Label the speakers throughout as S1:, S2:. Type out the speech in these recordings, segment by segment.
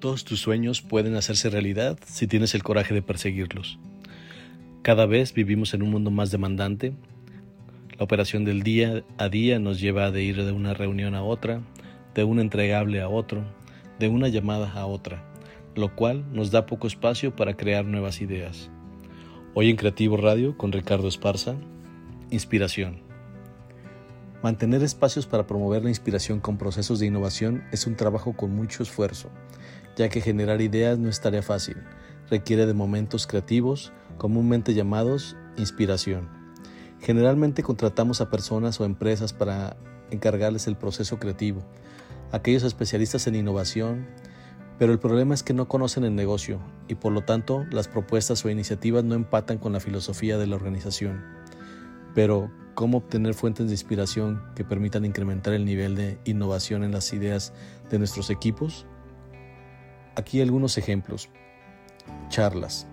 S1: Todos tus sueños pueden hacerse realidad si tienes el coraje de perseguirlos. Cada vez vivimos en un mundo más demandante. La operación del día a día nos lleva de ir de una reunión a otra, de un entregable a otro, de una llamada a otra, lo cual nos da poco espacio para crear nuevas ideas. Hoy en Creativo Radio con Ricardo Esparza, Inspiración. Mantener espacios para promover la inspiración con procesos de innovación es un trabajo con mucho esfuerzo ya que generar ideas no es tarea fácil, requiere de momentos creativos, comúnmente llamados inspiración. Generalmente contratamos a personas o empresas para encargarles el proceso creativo, aquellos especialistas en innovación, pero el problema es que no conocen el negocio y por lo tanto las propuestas o iniciativas no empatan con la filosofía de la organización. Pero, ¿cómo obtener fuentes de inspiración que permitan incrementar el nivel de innovación en las ideas de nuestros equipos? Aquí algunos ejemplos. Charlas.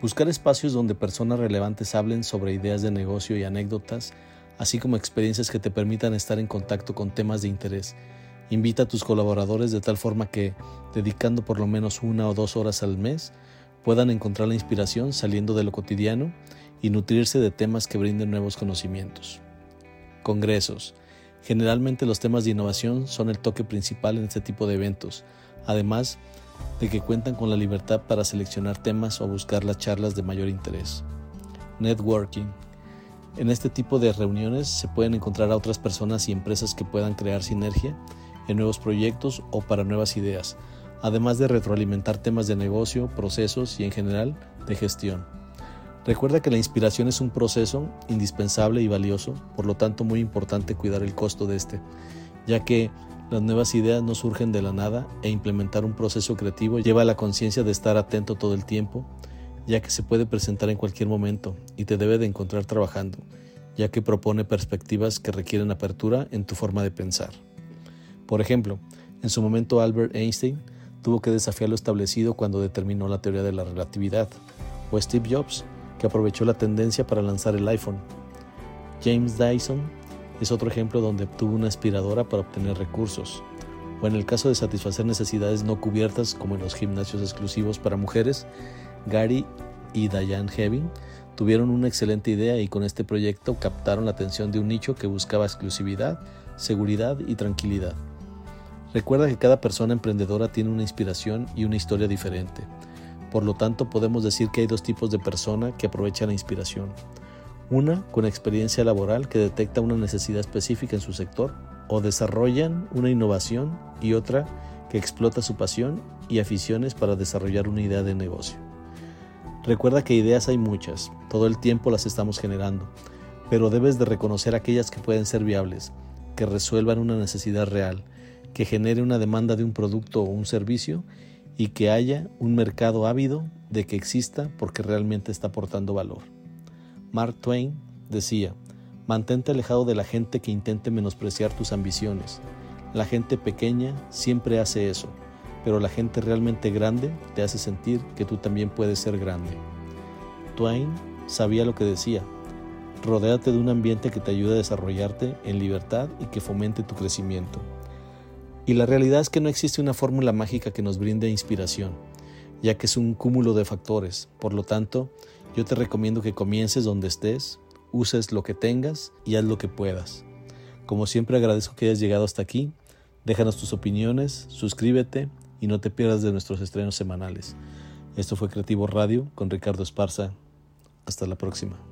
S1: Buscar espacios donde personas relevantes hablen sobre ideas de negocio y anécdotas, así como experiencias que te permitan estar en contacto con temas de interés. Invita a tus colaboradores de tal forma que, dedicando por lo menos una o dos horas al mes, puedan encontrar la inspiración saliendo de lo cotidiano y nutrirse de temas que brinden nuevos conocimientos. Congresos. Generalmente los temas de innovación son el toque principal en este tipo de eventos. Además, de que cuentan con la libertad para seleccionar temas o buscar las charlas de mayor interés. Networking. En este tipo de reuniones se pueden encontrar a otras personas y empresas que puedan crear sinergia en nuevos proyectos o para nuevas ideas, además de retroalimentar temas de negocio, procesos y en general de gestión. Recuerda que la inspiración es un proceso indispensable y valioso, por lo tanto muy importante cuidar el costo de este, ya que las nuevas ideas no surgen de la nada e implementar un proceso creativo lleva a la conciencia de estar atento todo el tiempo, ya que se puede presentar en cualquier momento y te debe de encontrar trabajando, ya que propone perspectivas que requieren apertura en tu forma de pensar. Por ejemplo, en su momento Albert Einstein tuvo que desafiar lo establecido cuando determinó la teoría de la relatividad, o Steve Jobs, que aprovechó la tendencia para lanzar el iPhone. James Dyson es otro ejemplo donde obtuvo una aspiradora para obtener recursos, o en el caso de satisfacer necesidades no cubiertas como en los gimnasios exclusivos para mujeres, Gary y Diane Heving tuvieron una excelente idea y con este proyecto captaron la atención de un nicho que buscaba exclusividad, seguridad y tranquilidad. Recuerda que cada persona emprendedora tiene una inspiración y una historia diferente. Por lo tanto, podemos decir que hay dos tipos de persona que aprovechan la inspiración una con experiencia laboral que detecta una necesidad específica en su sector o desarrollan una innovación y otra que explota su pasión y aficiones para desarrollar una idea de negocio. Recuerda que ideas hay muchas, todo el tiempo las estamos generando, pero debes de reconocer aquellas que pueden ser viables, que resuelvan una necesidad real, que genere una demanda de un producto o un servicio y que haya un mercado ávido de que exista porque realmente está aportando valor. Mark Twain decía, mantente alejado de la gente que intente menospreciar tus ambiciones. La gente pequeña siempre hace eso, pero la gente realmente grande te hace sentir que tú también puedes ser grande. Twain sabía lo que decía. Rodéate de un ambiente que te ayude a desarrollarte en libertad y que fomente tu crecimiento. Y la realidad es que no existe una fórmula mágica que nos brinde inspiración, ya que es un cúmulo de factores. Por lo tanto, yo te recomiendo que comiences donde estés, uses lo que tengas y haz lo que puedas. Como siempre agradezco que hayas llegado hasta aquí. Déjanos tus opiniones, suscríbete y no te pierdas de nuestros estrenos semanales. Esto fue Creativo Radio con Ricardo Esparza. Hasta la próxima.